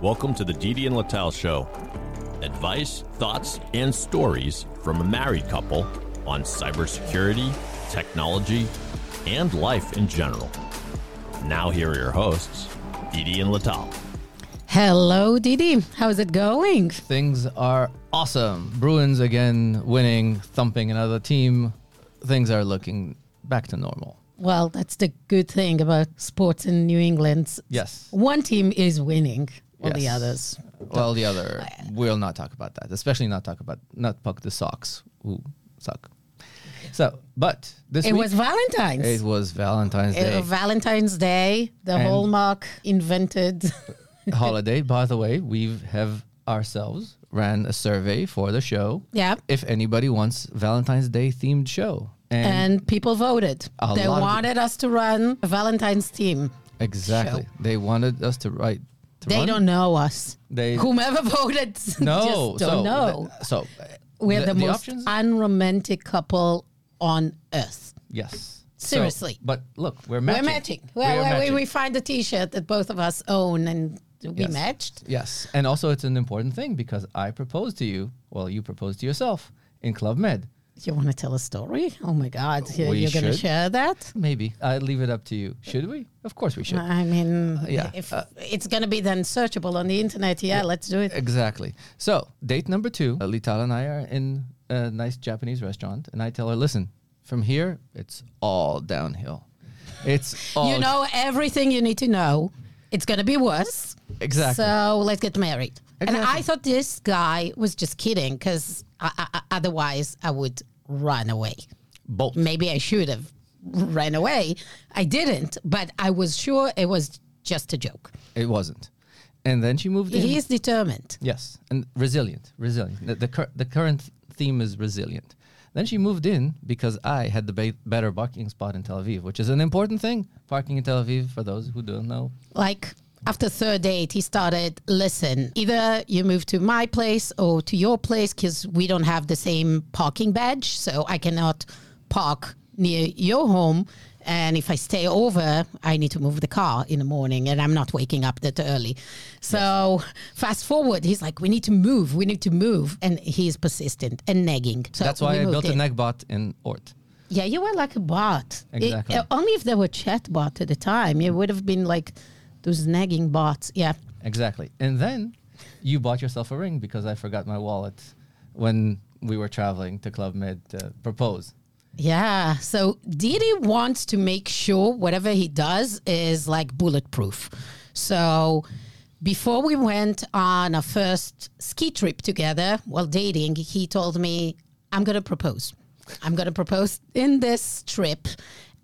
Welcome to the Didi and Lital Show. Advice, thoughts, and stories from a married couple on cybersecurity, technology, and life in general. Now, here are your hosts, Didi and Lital. Hello, Didi. How's it going? Things are awesome. Bruins again winning, thumping another team. Things are looking back to normal. Well, that's the good thing about sports in New England. Yes. One team is winning, while the others. Well, the other, we'll not talk about that. Especially not talk about, not talk the socks who suck. So, but this It week, was Valentine's. it was Valentine's Uh, Day Valentine's Day, the And- hallmark invented. holiday. By the way, we have ourselves ran a survey for the show. yeah. If anybody wants Valentine's Day themed show, And people voted. They wanted us to run a Valentine's team. exactly, show. they wanted us to write. They run. don't know us. They Whomever voted no. just don't so know. th- so uh, We're the, most options. unromantic couple on earth. yes. So- Seriously. but look, we're matching. We're matching. We well, we, matching. we find a T-shirt that both of us own, and we Yes. matched. Yes, and also it's an important thing because I proposed to you. Well, you proposed to yourself in Club Med. You want to tell a story? Oh my God! You- We You're going to should. share that? Maybe I'd leave it up to you. Should we? Of course we should. I mean, yeah, if uh, it's going to be then searchable on the internet, yeah, let's do it. Exactly. So, date number two, uh, Lital and I are in a nice Japanese restaurant, and I tell her, listen, from here, it's all downhill. It's all. You know everything you need to know. It's going to be worse. Exactly. So let's get married. And I thought this guy was just kidding because I, I, otherwise I would run away. Bolt. maybe I should have ran away. I didn't, but I was sure it was just a joke. It wasn't. And then she moved in. He is determined. Yes, and resilient, resilient. The the, cur- the current theme is resilient. Then she moved in because I had the ba- better parking spot in Tel Aviv, which is an important thing. Parking in Tel Aviv, for those who don't know. Like after third date, he started, listen, either you move to my place or to your place because we don't have the same parking badge. So I cannot park near your home. And if I stay over, I need to move the car in the morning and I'm not waking up that early. So fast forward, he's like, we need to move, we need to move. And he's persistent and nagging. So That's why I built a in. negbot in Oort. Yeah, you were like a bot. It- Exactly. uh, only if there were chat bot at the time, it would have been like those nagging bots. Yeah. Exactly. And then you bought yourself a ring because I forgot my wallet when we were traveling to Club Med to propose. Yeah. So Didi wants to make sure whatever he does is like bulletproof. So before we went on our first ski trip together while dating, he told me, I'm going to propose. I'm going to propose in this trip.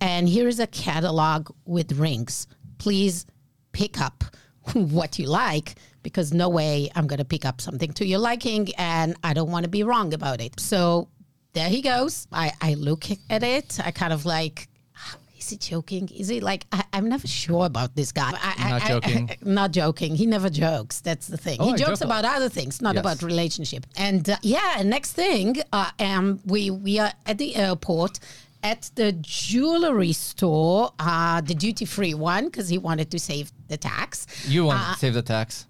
And here is a catalog with rings. Please pick up what you like because no way I'm going to pick up something to your liking and I don't want to be wrong about it. So there he goes. I, I look at it. I kind of like, "Ah, is he joking? Is he like, I, I'm never sure about this guy. I, I- Not I- joking. not joking. He never jokes. That's the thing. Oh, he I jokes joke about other things, not Yes. about relationship. And uh, yeah, next thing, uh, um, we, we are at the airport at the jewelry store, uh, the duty free one, because he wanted to save the tax. You want Uh, to save the tax?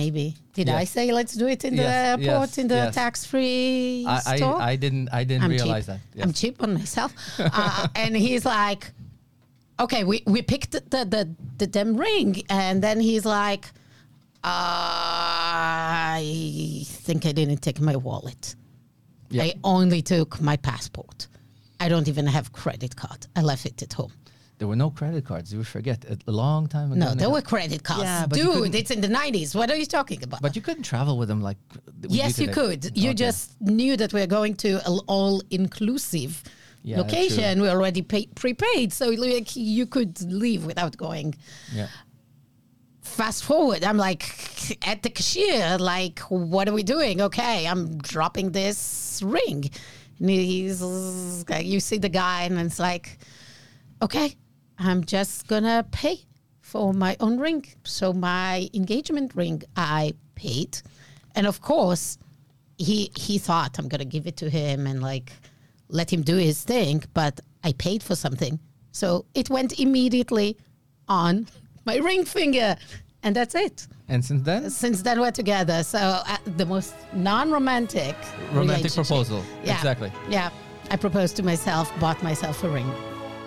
Maybe. Did Yes. I say let's do it in the Yes, airport, yes, in the yes. tax free I, I, store? I didn't I didn't I'm realize cheap. that. I'm cheap on myself. uh, and he's like, okay, we, we picked the, the, the, the damn ring. And then he's like, I think I didn't take my wallet. Yeah. I only took my passport. I don't even have credit card. I left it at home. There were no credit cards. You forget a, a long time ago. No, there were credit cards. Yeah, but Dude, it's in the 90s. What are you talking about? But you couldn't travel with them like. Yes, you could. You Okay. just knew that we're going to an all-inclusive Yeah, that's location. We already pay, prepaid, so like you could leave without going. Yeah. Fast forward, I'm like at the cashier, like, what are we doing? Okay, I'm dropping this ring. And he's, you see the guy, and it's like, okay, I'm just gonna pay for my own ring. So my engagement ring, I paid, and of course, he he thought I'm gonna give it to him and like let him do his thing, but I paid for something, so it went immediately on my ring finger. and that's it. And since then, Since then, we're together. So uh, the most non-romantic romantic proposal. Yeah. Exactly. Yeah, I proposed to myself, bought myself a ring.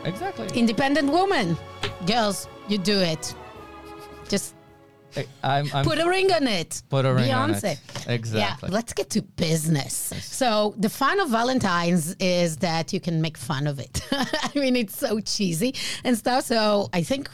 Exactly. Independent woman, girls, you do it. Just I'm, I'm put a ring on it. Put a ring on Beyonce. it. Exactly. Yeah, let's get to business. So the fun of Valentine's is that you can make fun of it. I mean, it's so cheesy and stuff. So I think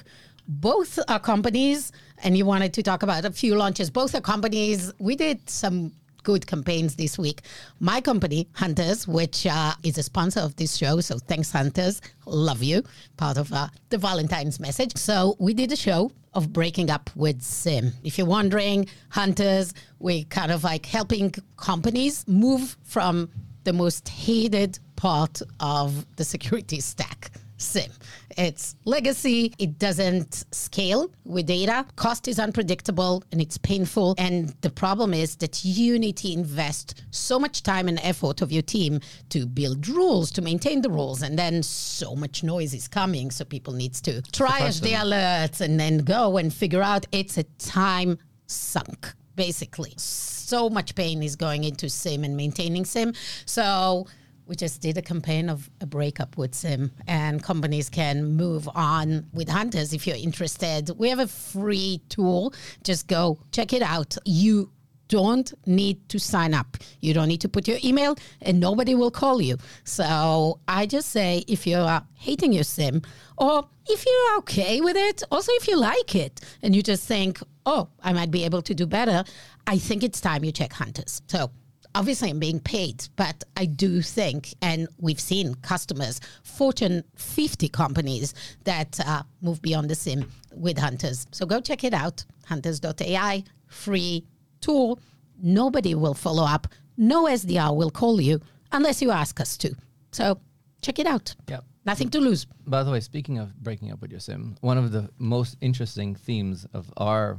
both our companies, and you wanted to talk about a few launches. Both our companies, we did some good campaigns this week. My company, Hunters, which uh, is a sponsor of this show, so thanks Hunters, love you, part of uh, the Valentine's message. So we did a show of breaking up with SIEM. If you're wondering, Hunters, we're kind of like helping companies move from the most hated part of the security stack. SIEM. It's legacy. It doesn't scale with data. Cost is unpredictable and it's painful. And the problem is that you need to invest so much time and effort of your team to build rules, to maintain the rules. And then so much noise is coming. So people needs to triage the alerts and then go and figure out it's a time sunk, basically. So much pain is going into SIEM and maintaining SIEM. So we just did a campaign of a breakup with SIEM, and companies can move on with Hunters if you're interested. We have a free tool. Just go check it out. You don't need to sign up. You don't need to put your email, and nobody will call you. So I just say if you're hating your SIEM, or if you're okay with it, also if you like it, and you just think, oh, I might be able to do better, I think it's time you check Hunters. So obviously I'm being paid, but I do think, and we've seen customers, Fortune 50 companies that uh, move beyond the SIEM with Hunters. So go check it out, hunters.ai, free tool. Nobody will follow up. No SDR will call you unless you ask us to. So check it out. Yeah. Nothing to lose. By the way, speaking of breaking up with your SIEM, one of the most interesting themes of our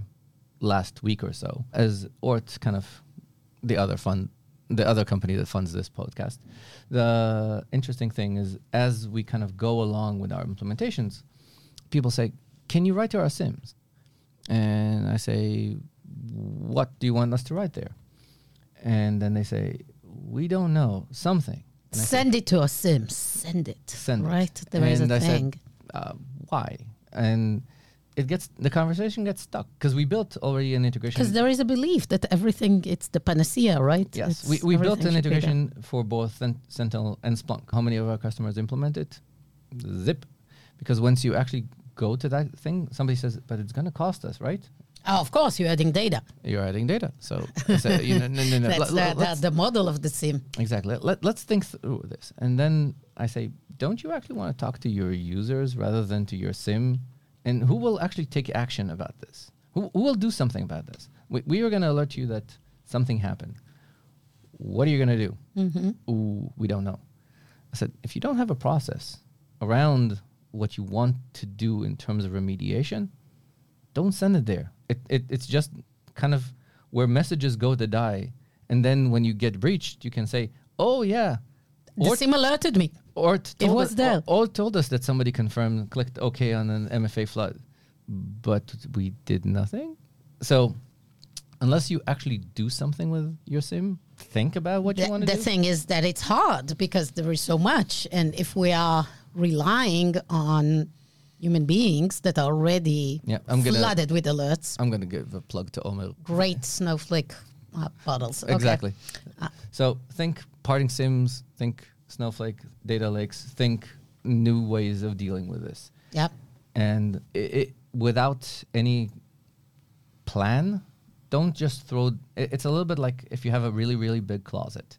last week or so, as Oort kind of the other fund, the other company that funds this podcast, the interesting thing is as we kind of go along with our implementations, people say, "Can you write to our SIEMs?" And I say, "What do you want us to write there?" And then they say, "We don't know something." And I say, Send it to our SIEMs. Send it. send it. Right? There is and a I thing. Said, uh, why? And it gets the conversation gets stuck because we built already an integration. Because there is a belief that everything it's the panacea, right? yes, It's- we, we built an should be there. integration for both Sen- Sentinel and Splunk. How many of our customers implement it? Zip, because once you actually go to that thing, somebody says, "But it's going to cost us, right?" Oh, of course, you're adding data. You're adding data, so, I you know, no, no, no. That's let- the, the, model of the SIEM. Exactly. Let, let's think through this. And then I say, don't you actually want to talk to your users rather than to your SIEM? And who will actually take action about this? Who, who will do something about this? We, we are going to alert you that something happened. What are you going to do? Mm-hmm. Ooh, we don't know. I said, if you don't have a process around what you want to do in terms of remediation, don't send it there. It, it it's just kind of where messages go to die, and then when you get breached, you can say, "Oh yeah," The SIEM alerted me. or t- told was us, there. Or, or told us that somebody confirmed, clicked OK on an MFA flood, but we did nothing. So unless you actually do something with your SIEM, think about what you The, want to do. the thing is that it's hard because there is so much. And if we are relying on human beings that are already Yeah, I'm gonna- flooded with alerts, I'm going to give a plug to Omil. great snowflake uh, bottles. Okay. Exactly. Uh, so think parting SIEMs, think Snowflake, data lakes, think new ways of dealing with this. Yep. and it, it, without any plan don't just throw it, it's a little bit like if you have a really really big closet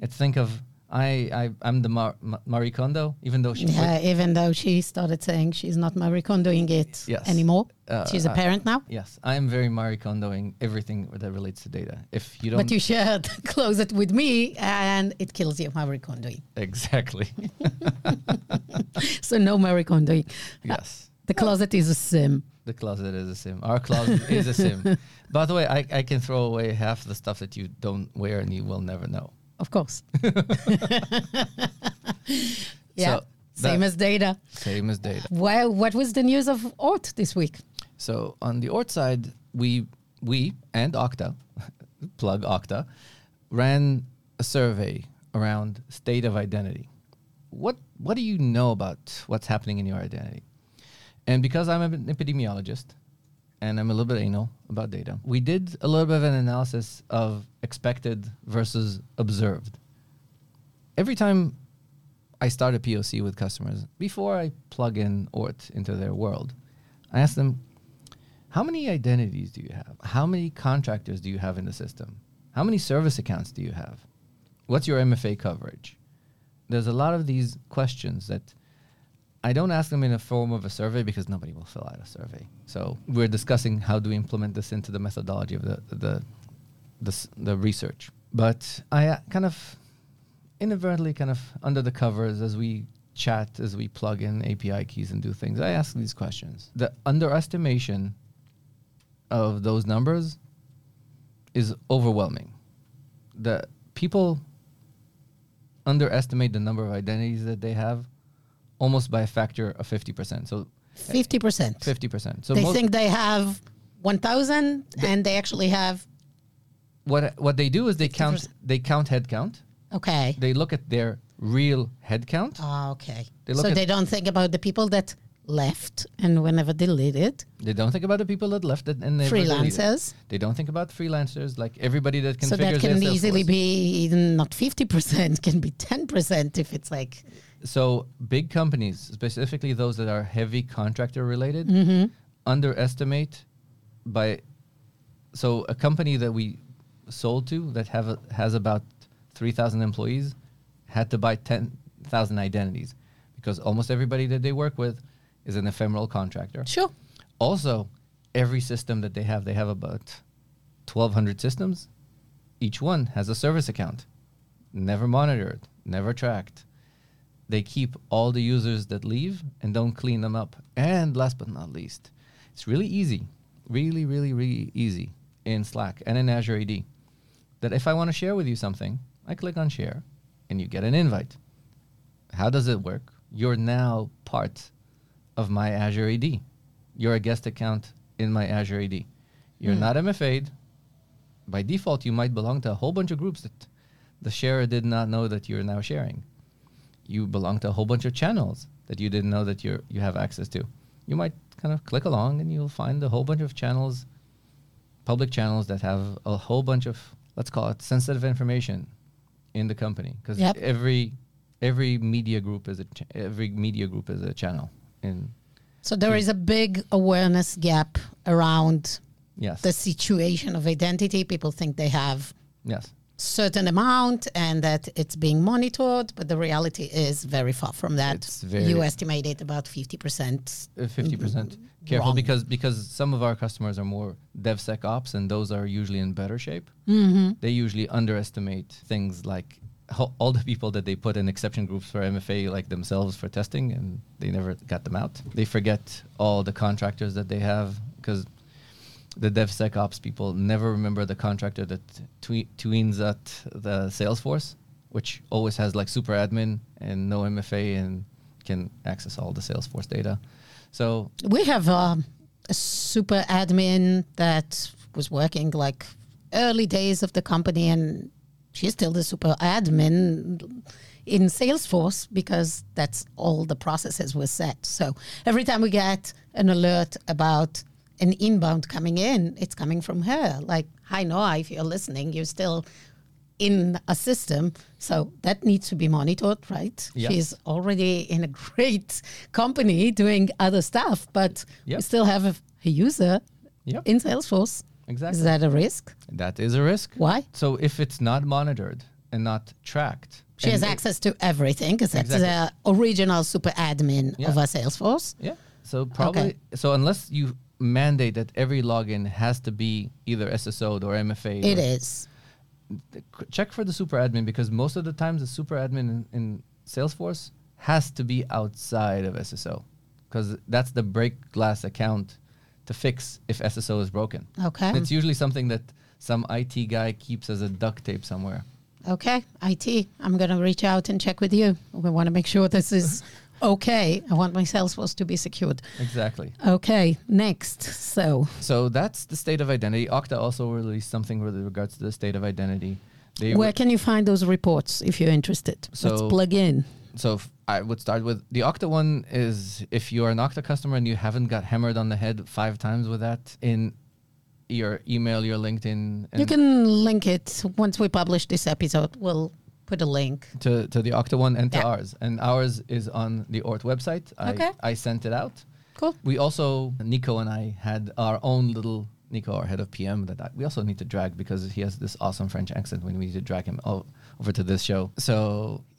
it's think of i, I i'm the Mar, Ma- marie kondo even though she quit- Yeah, even though she started saying she's not Marie Kondoing it Yes. anymore. Uh, she's a uh, parent now. yes i am very marie kondoing everything that relates to data if you don't But you shared the closet with me and it kills you, Marie Kondoing. exactly So no Marie Kondoing. yes The closet is a SIEM. the closet is a SIEM our closet is a SIEM by the way I, I can throw away half the stuff that you don't wear and you will never know Of course. yeah. So Same as data. same as data Well, what was the news of Oort this week? So on the Oort side, we we and Okta, plug Okta, ran a survey around state of identity. What what do you know about what's happening in your identity? And because I'm an epidemiologist and I'm a little bit anal about data, we did a little bit of an analysis of expected versus observed. Every time I start a POC with customers, before I plug in Oort into their world, I ask them, how many identities do you have? How many contractors do you have in the system? How many service accounts do you have? What's your MFA coverage? There's a lot of these questions that I don't ask them in a form of a survey because nobody will fill out a survey. So we're discussing how do we implement this into the methodology of the the the, the research. But I uh, kind of inadvertently, kind of under the covers, as we chat, as we plug in API keys and do things, I ask these questions. The underestimation of those numbers is overwhelming. The people underestimate the number of identities that they have almost by a factor of 50%. So 50%. 50%. So they most- think they have 1,000 and they actually have, what what they do is they count 50%. they count head count. okay. They look at their real head count. Ah, okay. They look so they don't think about the people that left and were never deleted, They don't think about the people that left it and it. freelancers. They don't think about freelancers like everybody that configures So that can easily be even not 50%, can be 10% if it's like, So big companies, specifically those that are heavy contractor related, Mm-hmm. underestimate by. So a company that we sold to that have a, has about three thousand employees had to buy ten thousand identities because almost everybody that they work with is an ephemeral contractor. sure. Also, every system that they have, they have about 1,200 systems. Each one has a service account, never monitored, never tracked. They keep all the users that leave and don't clean them up. And last but not least, it's really easy, really, really, really easy in Slack and in Azure AD that if I want to share with you something, I click on share and you get an invite. How does it work? You're now part of my Azure AD. You're a guest account in my Azure AD. You're Hmm. not MFA'd. By default, you might belong to a whole bunch of groups that the sharer did not know that you're now sharing. You belong to a whole bunch of channels that you didn't know that you're you have access to. You might kind of click along and you'll find a whole bunch of channels, public channels that have a whole bunch of let's call it sensitive information in the company because Yep. every every media group is a ch- every media group is a channel in So there is a big awareness gap around yes the situation of identity. People think they have yes certain amount and that it's being monitored, but the reality is very far from that. You estimate it about 50%. Uh, fifty percent. Careful Wrong. because because some of our customers are more DevSecOps and those are usually in better shape. Mm-hmm. They usually underestimate things like ho- all the people that they put in exception groups for MFA like themselves for testing and they never got them out. They forget all the contractors that they have because the DevSecOps people never remember the contractor that twe- tweens at the Salesforce, which always has like super admin and no MFA and can access all the Salesforce data. So We have um, a super admin that was working like early days of the company, and she's still the super admin in Salesforce because that's all the processes were set. So every time we get an alert about an inbound coming in, it's coming from her. Like, hi Noah, if you're listening, you're still in a system. So that needs to be monitored, right? Yes. She's already in a great company doing other stuff, but we still have a, a user Yep. in Salesforce. Exactly. Is that a risk? that is a risk. Why? So if it's not monitored and not tracked, She has access to everything because that's Exactly. the original super admin Yeah. of our Salesforce. Yeah. So probably okay. so unless you mandate that every login has to be either SSO'd or MFA. It or- is. check for the super admin because most of the times the super admin in, in Salesforce has to be outside of SSO because that's the break glass account to fix if SSO is broken. Okay. And it's usually something that some IT guy keeps as a duct tape somewhere. Okay, IT. I'm going to reach out and check with you. We want to make sure this is Okay, I want my Salesforce to be secured. Exactly. Okay, next. So, So that's the state of identity. Okta also released something with regards to the state of identity. They where can you find those reports if you're interested? So Let's plug in. So f- I would start with the Okta one is if you're an Okta customer and you haven't got hammered on the head five times with that in your email, your LinkedIn, You can link it once we publish this episode. We'll put a link. to, to the Okta one and to Yeah. ours. And ours is on the Oort website. I, Okay. I sent it out. Cool. We also, Nico and I had our own little, Nico, our head of PM, that I, we also need to drag because he has this awesome French accent when we need to drag him o- over to this show. So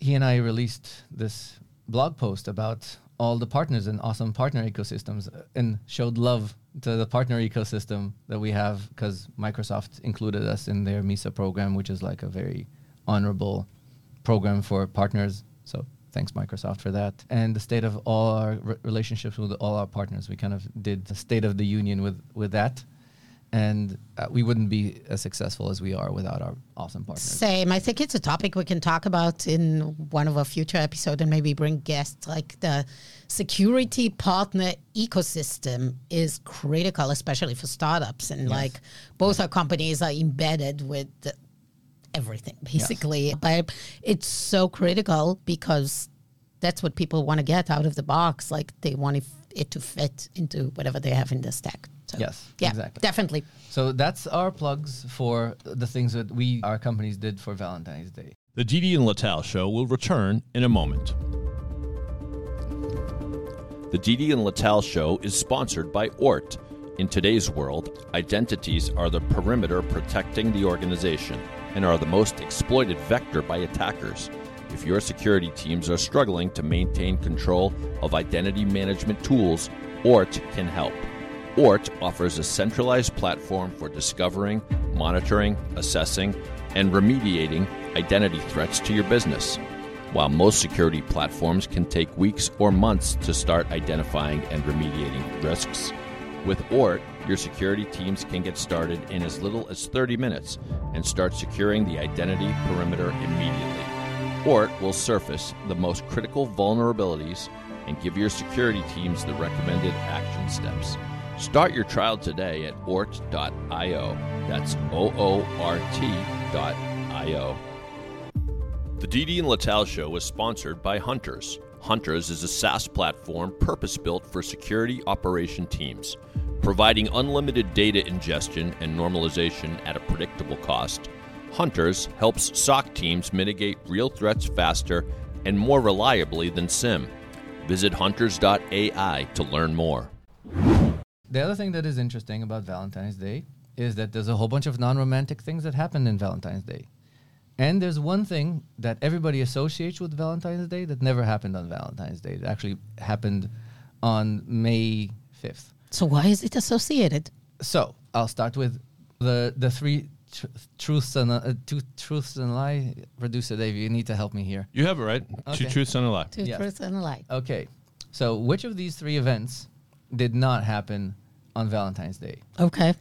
he and I released this blog post about all the partners and awesome partner ecosystems uh, and showed love to the partner ecosystem that we have because Microsoft included us in their MISA program, which is like a very honorable program for partners. So thanks Microsoft for that. And the state of all our re- relationships with all our partners, we kind of did the state of the union with with that. And uh, we wouldn't be as successful as we are without our awesome partners. Same. I think it's a topic we can talk about in one of our future episodes and maybe bring guests. Like the security partner ecosystem is critical, especially for startups. And like both our companies are embedded with the- everything, basically. But it's so critical because that's what people want to get out of the box. Like they want it- it to fit into whatever they have in the stack. So, Yes, yeah, exactly. definitely. So that's our plugs for the things that we, our companies, did for Valentine's Day. The Didi and Lital Show will return in a moment. The Didi and Lital Show is sponsored by Oort. In today's world, identities are the perimeter protecting the organization and are the most exploited vector by attackers. If your security teams are struggling to maintain control of identity management tools, Oort can help. Oort offers a centralized platform for discovering, monitoring, assessing, and remediating identity threats to your business. While most security platforms can take weeks or months to start identifying and remediating risks, with Oort, your security teams can get started in as little as 30 minutes and start securing the identity perimeter immediately. Oort will surface the most critical vulnerabilities and give your security teams the recommended action steps. Start your trial today at oort.io. That's O O R T.io. The Didi and Lital Show is sponsored by Hunters. Hunters is a SaaS platform purpose built for security operation teams, providing unlimited data ingestion and normalization at a predictable cost. Hunters helps SOC teams mitigate real threats faster and more reliably than SIEM. Visit hunters.ai to learn more. The other thing that is interesting about Valentine's Day is that there's a whole bunch of non-romantic things that happen in Valentine's Day. And there's one thing that everybody associates with Valentine's Day that never happened on Valentine's Day. It actually happened on May 5th. So why is it associated? So I'll start with the the three tr- truths and uh, two truths and a lie. Producer Dave, you need to help me here. You have it right. Two truths and a lie. Two Yes. truths and a lie. Okay, so which of these three events did not happen on Valentine's Day? Okay.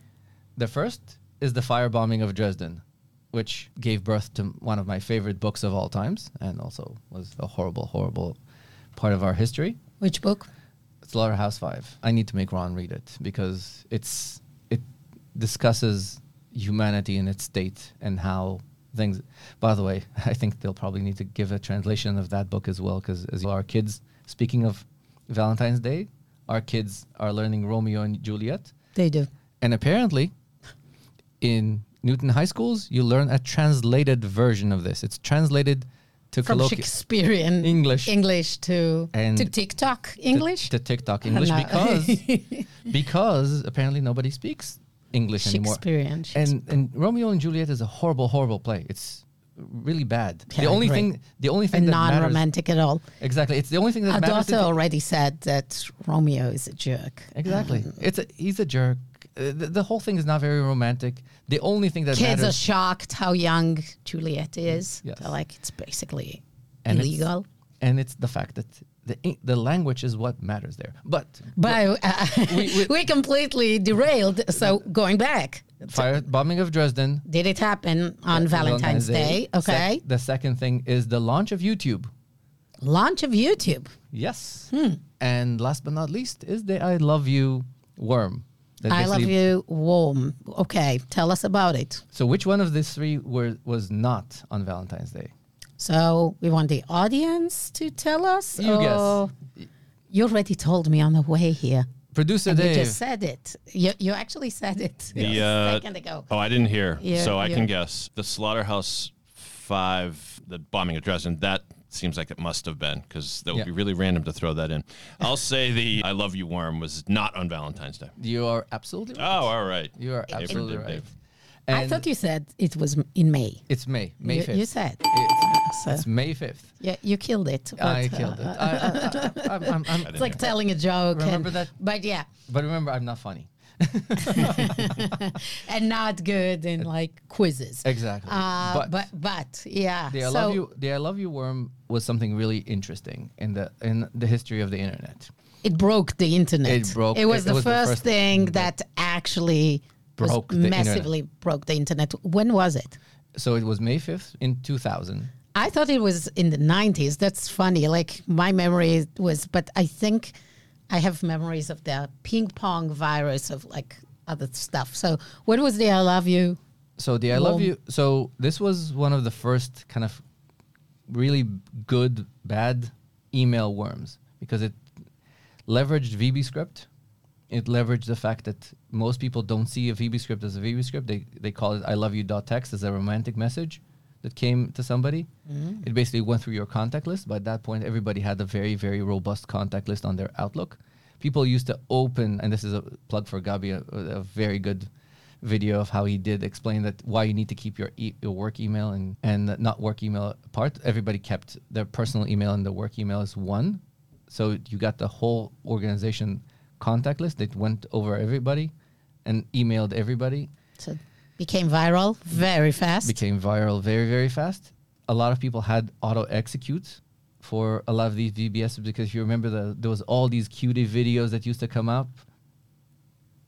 The first is the firebombing of Dresden, which gave birth to one of my favorite books of all times, and also was a horrible, horrible part of our history. Which book? Slaughterhouse Five. I need to make Ron read it because it's it discusses humanity in its state and how things. By the way, I think they'll probably need to give a translation of that book as well because as our kids, speaking of Valentine's Day, our kids are learning Romeo and Juliet, They do. and apparently, in Newton high schools, you learn a translated version of this. It's translated to From colloqui- Shakespearean English. English to And to TikTok English. to, to TikTok English because because apparently nobody speaks English anymore. Shakespearean. And and Romeo and Juliet is a horrible, horrible play. It's really bad. Yeah, the only great. thing, the only thing and that matters, non-romantic at all. exactly. It's the only thing that Our matters. daughter already said that Romeo is a jerk. exactly. Um, it's a, he's a jerk. The, the whole thing is not very romantic. The only thing that Kids are shocked how young Juliet is. Yes. They're like it's basically And it's- illegal. and it's the fact that the the language is what matters there. But But uh, we- we, completely derailed. So going back, fire bombing of Dresden did it happen on Uh, Valentine's, Day? Sec- Okay. the second thing is the launch of YouTube. launch of YouTube. Yes. Hmm. And last but not least is the I love you worm. That I love you, worm. Okay, tell us about it. So which one of these three were was not on Valentine's Day? So we want the audience to tell us. You guess. You already told me on the way here. Producer And you just said it. You, you actually said it The, a uh, second ago. Oh, I didn't hear. Yeah, so I yeah. can guess. The Slaughterhouse Five, the bombing of Dresden, that seems like it must have been because that would Yeah. be really random to throw that in. I'll say the I Love You Worm was not on Valentine's Day. you are absolutely right. Oh, all right. You are absolutely Dave, right. Dave. I thought you said it was in May. it's May, May you, fifth. you said. it's, So, it's May fifth. yeah, you killed it. I but, killed it. I, I, I, I'm, I'm, I'm, It's like telling a joke. Remember and, that? But yeah, but remember, I'm not funny. and not good in like quizzes. Exactly. Uh, but but, but yeah. the I so love you, the I love you worm was something really interesting in the in the history of the internet. it broke the internet. It broke- It was, it the, was the first first thing that that actually broke the internet. massively broke the internet. When was it? So it was May fifth in 2000. I thought it was in the 90s. That's funny. Like my memory was, but I think I have memories of the ping pong virus of like other stuff. So what was the I love you? So the I love you. So this was one of the first kind of really good bad email worms because it leveraged VBScript. It leveraged the fact that most people don't see a VBScript as a VBScript. They they call it I love you dot text as a romantic message that came to somebody. Mm-hmm. It basically went through your contact list. By that point, everybody had a very very robust contact list on their Outlook. People used to open, and this is a plug for Gabi, a, a very good video of how he did explain that why you need to keep your e- your work email and and not work email apart. Everybody kept their personal email and the work email as one, so you got the whole organization contact list that went over everybody and emailed everybody. So became viral very fast. Became viral very very fast. A lot of people had auto executes for a lot of these VBS because if you remember the there was all these cutie videos that used to come up.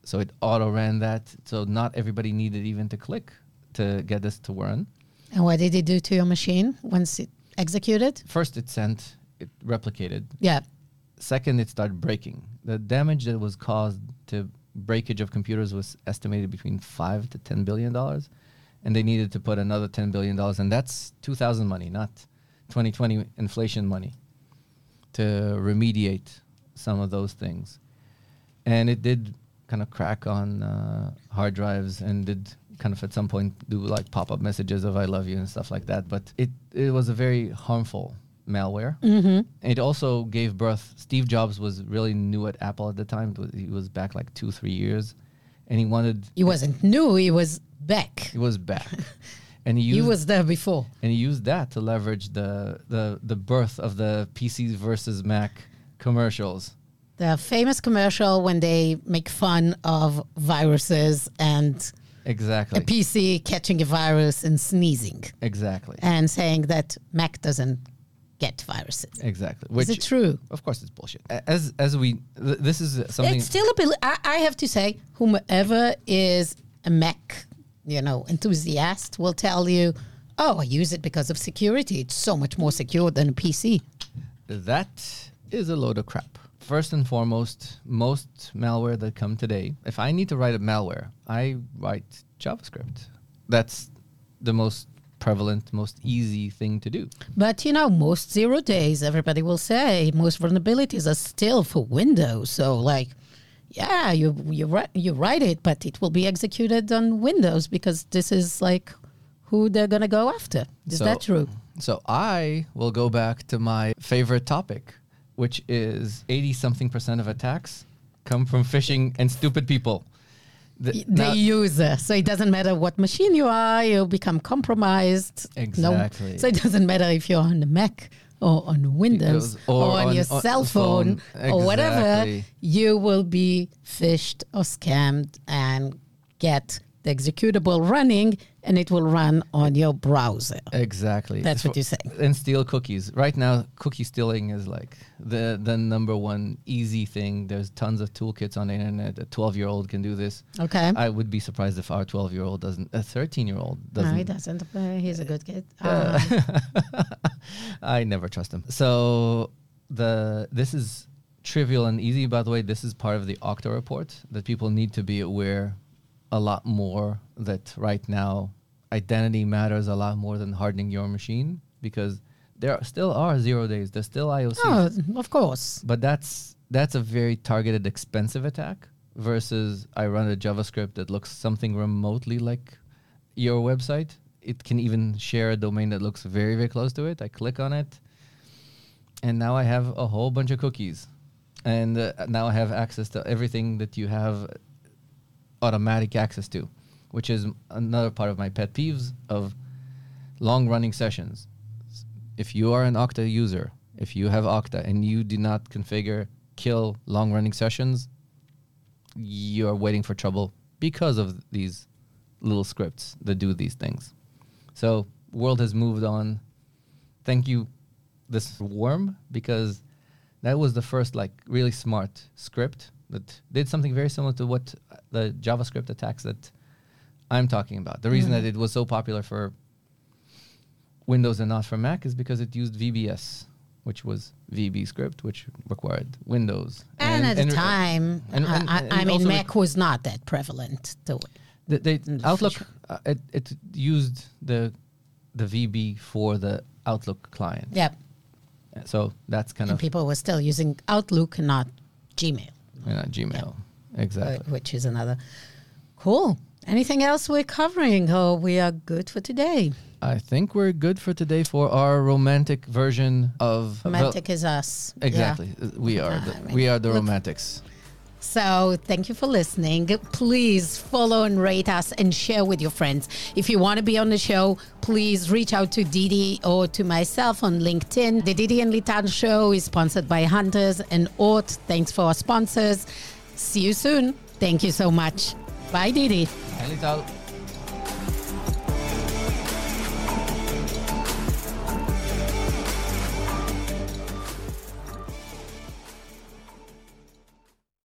So it auto ran that. So not everybody needed even to click to get this to run. and what did it do to your machine once it executed? First it sent, it replicated. Yeah. Second, it started breaking. The damage that was caused to breakage of computers was estimated between five to ten billion dollars, and they needed to put another ten billion dollars, and that's 2000 money, not 2020 inflation money, to remediate some of those things. And it did kind of crack on uh, hard drives, and did kind of at some point do like pop-up messages of "I love you" and stuff like that. But it it was a very harmful malware. Mm-hmm. It also gave birth. Steve Jobs was really new at Apple at the time. He was back like two, three years, and he wanted. He wasn't new. He was back. He was back, and he He was there before. and he used that to leverage the the the birth of the PCs versus Mac commercials. The famous commercial when they make fun of viruses and Exactly. a PC catching a virus and sneezing exactly. and saying that Mac doesn't get viruses. Exactly. Is it true? Of course, it's bullshit. As as we th- this is something. It's still a bit. I, I have to say, whomever is a Mac, you know, enthusiast will tell you, "Oh, I use it because of security. It's so much more secure than a PC." That is a load of crap. First and foremost, most malware that come today, if I need to write a malware, I write JavaScript. That's the most prevalent, most easy thing to do. But you know, most zero days, everybody will say, most vulnerabilities are still for Windows. So, like, yeah, you you write you write it, but it will be executed on Windows because this is like who they're gonna go after. Is So- that true? So I will go back to my favorite topic, which is 80 something percent of attacks come from phishing and stupid people. The- the now- user. So it doesn't matter what machine you are, you'll become compromised. Exactly. No, so it doesn't matter if you're on the Mac or on Windows or, or on, on- your on cell phone, phone. or whatever, you will be phished or scammed and get the executable running, and it will run on your browser. Exactly. That's what you're saying. And steal cookies. Right now, cookie stealing is like the the number one easy thing. There's tons of toolkits on the internet. A 12 year old can do this. Okay. I would be surprised if our 12 year old doesn't. A 13 year old doesn't. No, he doesn't. Uh, he's a good kid. Uh, I never trust him. So the this is trivial and easy. By the way, this is part of the Okta report that people need to be aware a lot more. That right now, identity matters a lot more than hardening your machine because there are- still are zero days. There's still IOC, oh, of course. but that's that's a very targeted, expensive attack. Versus, I run a JavaScript that looks something remotely like your website. It can even share a domain that looks very, very close to it. I click on it, and now I have a whole bunch of cookies, and uh, now I have access to everything that you have automatic access to, which is another part of my pet peeves of long-running sessions. If you are an Okta user, if you have Okta and you do not configure kill long-running sessions, you are waiting for trouble because of these little scripts that do these things. So world has moved on. Thank you, this worm, because that was the first like really smart script that did something very similar to what the JavaScript attacks that I'm talking about. The reason that it was so popular for Windows and not for Mac is because it used VBS, which was VB script, which required Windows. And, at the and- time, and- I- and- I, and mean, Mac was not that prevalent. To it. The, they, Mm, Outlook uh, it, it used the the VB for the Outlook client. Yep. So that's kind And of people were still using Outlook, not Gmail, know, Gmail. Exactly. which is another. Cool. Anything else we're covering? Oh, we are good for today. I think we're good for today for our romantic version of Romantic is us. Exactly. Uh, We are the, we are the Look- romantics. So thank you for listening. Please follow and rate us and share with your friends. If you want to be on the show, please reach out to Didi or to myself on LinkedIn. The Didi and Lital show is sponsored by Hunters and Oort. Thanks for our sponsors. See you soon. Thank you so much. Bye, Didi. Lital.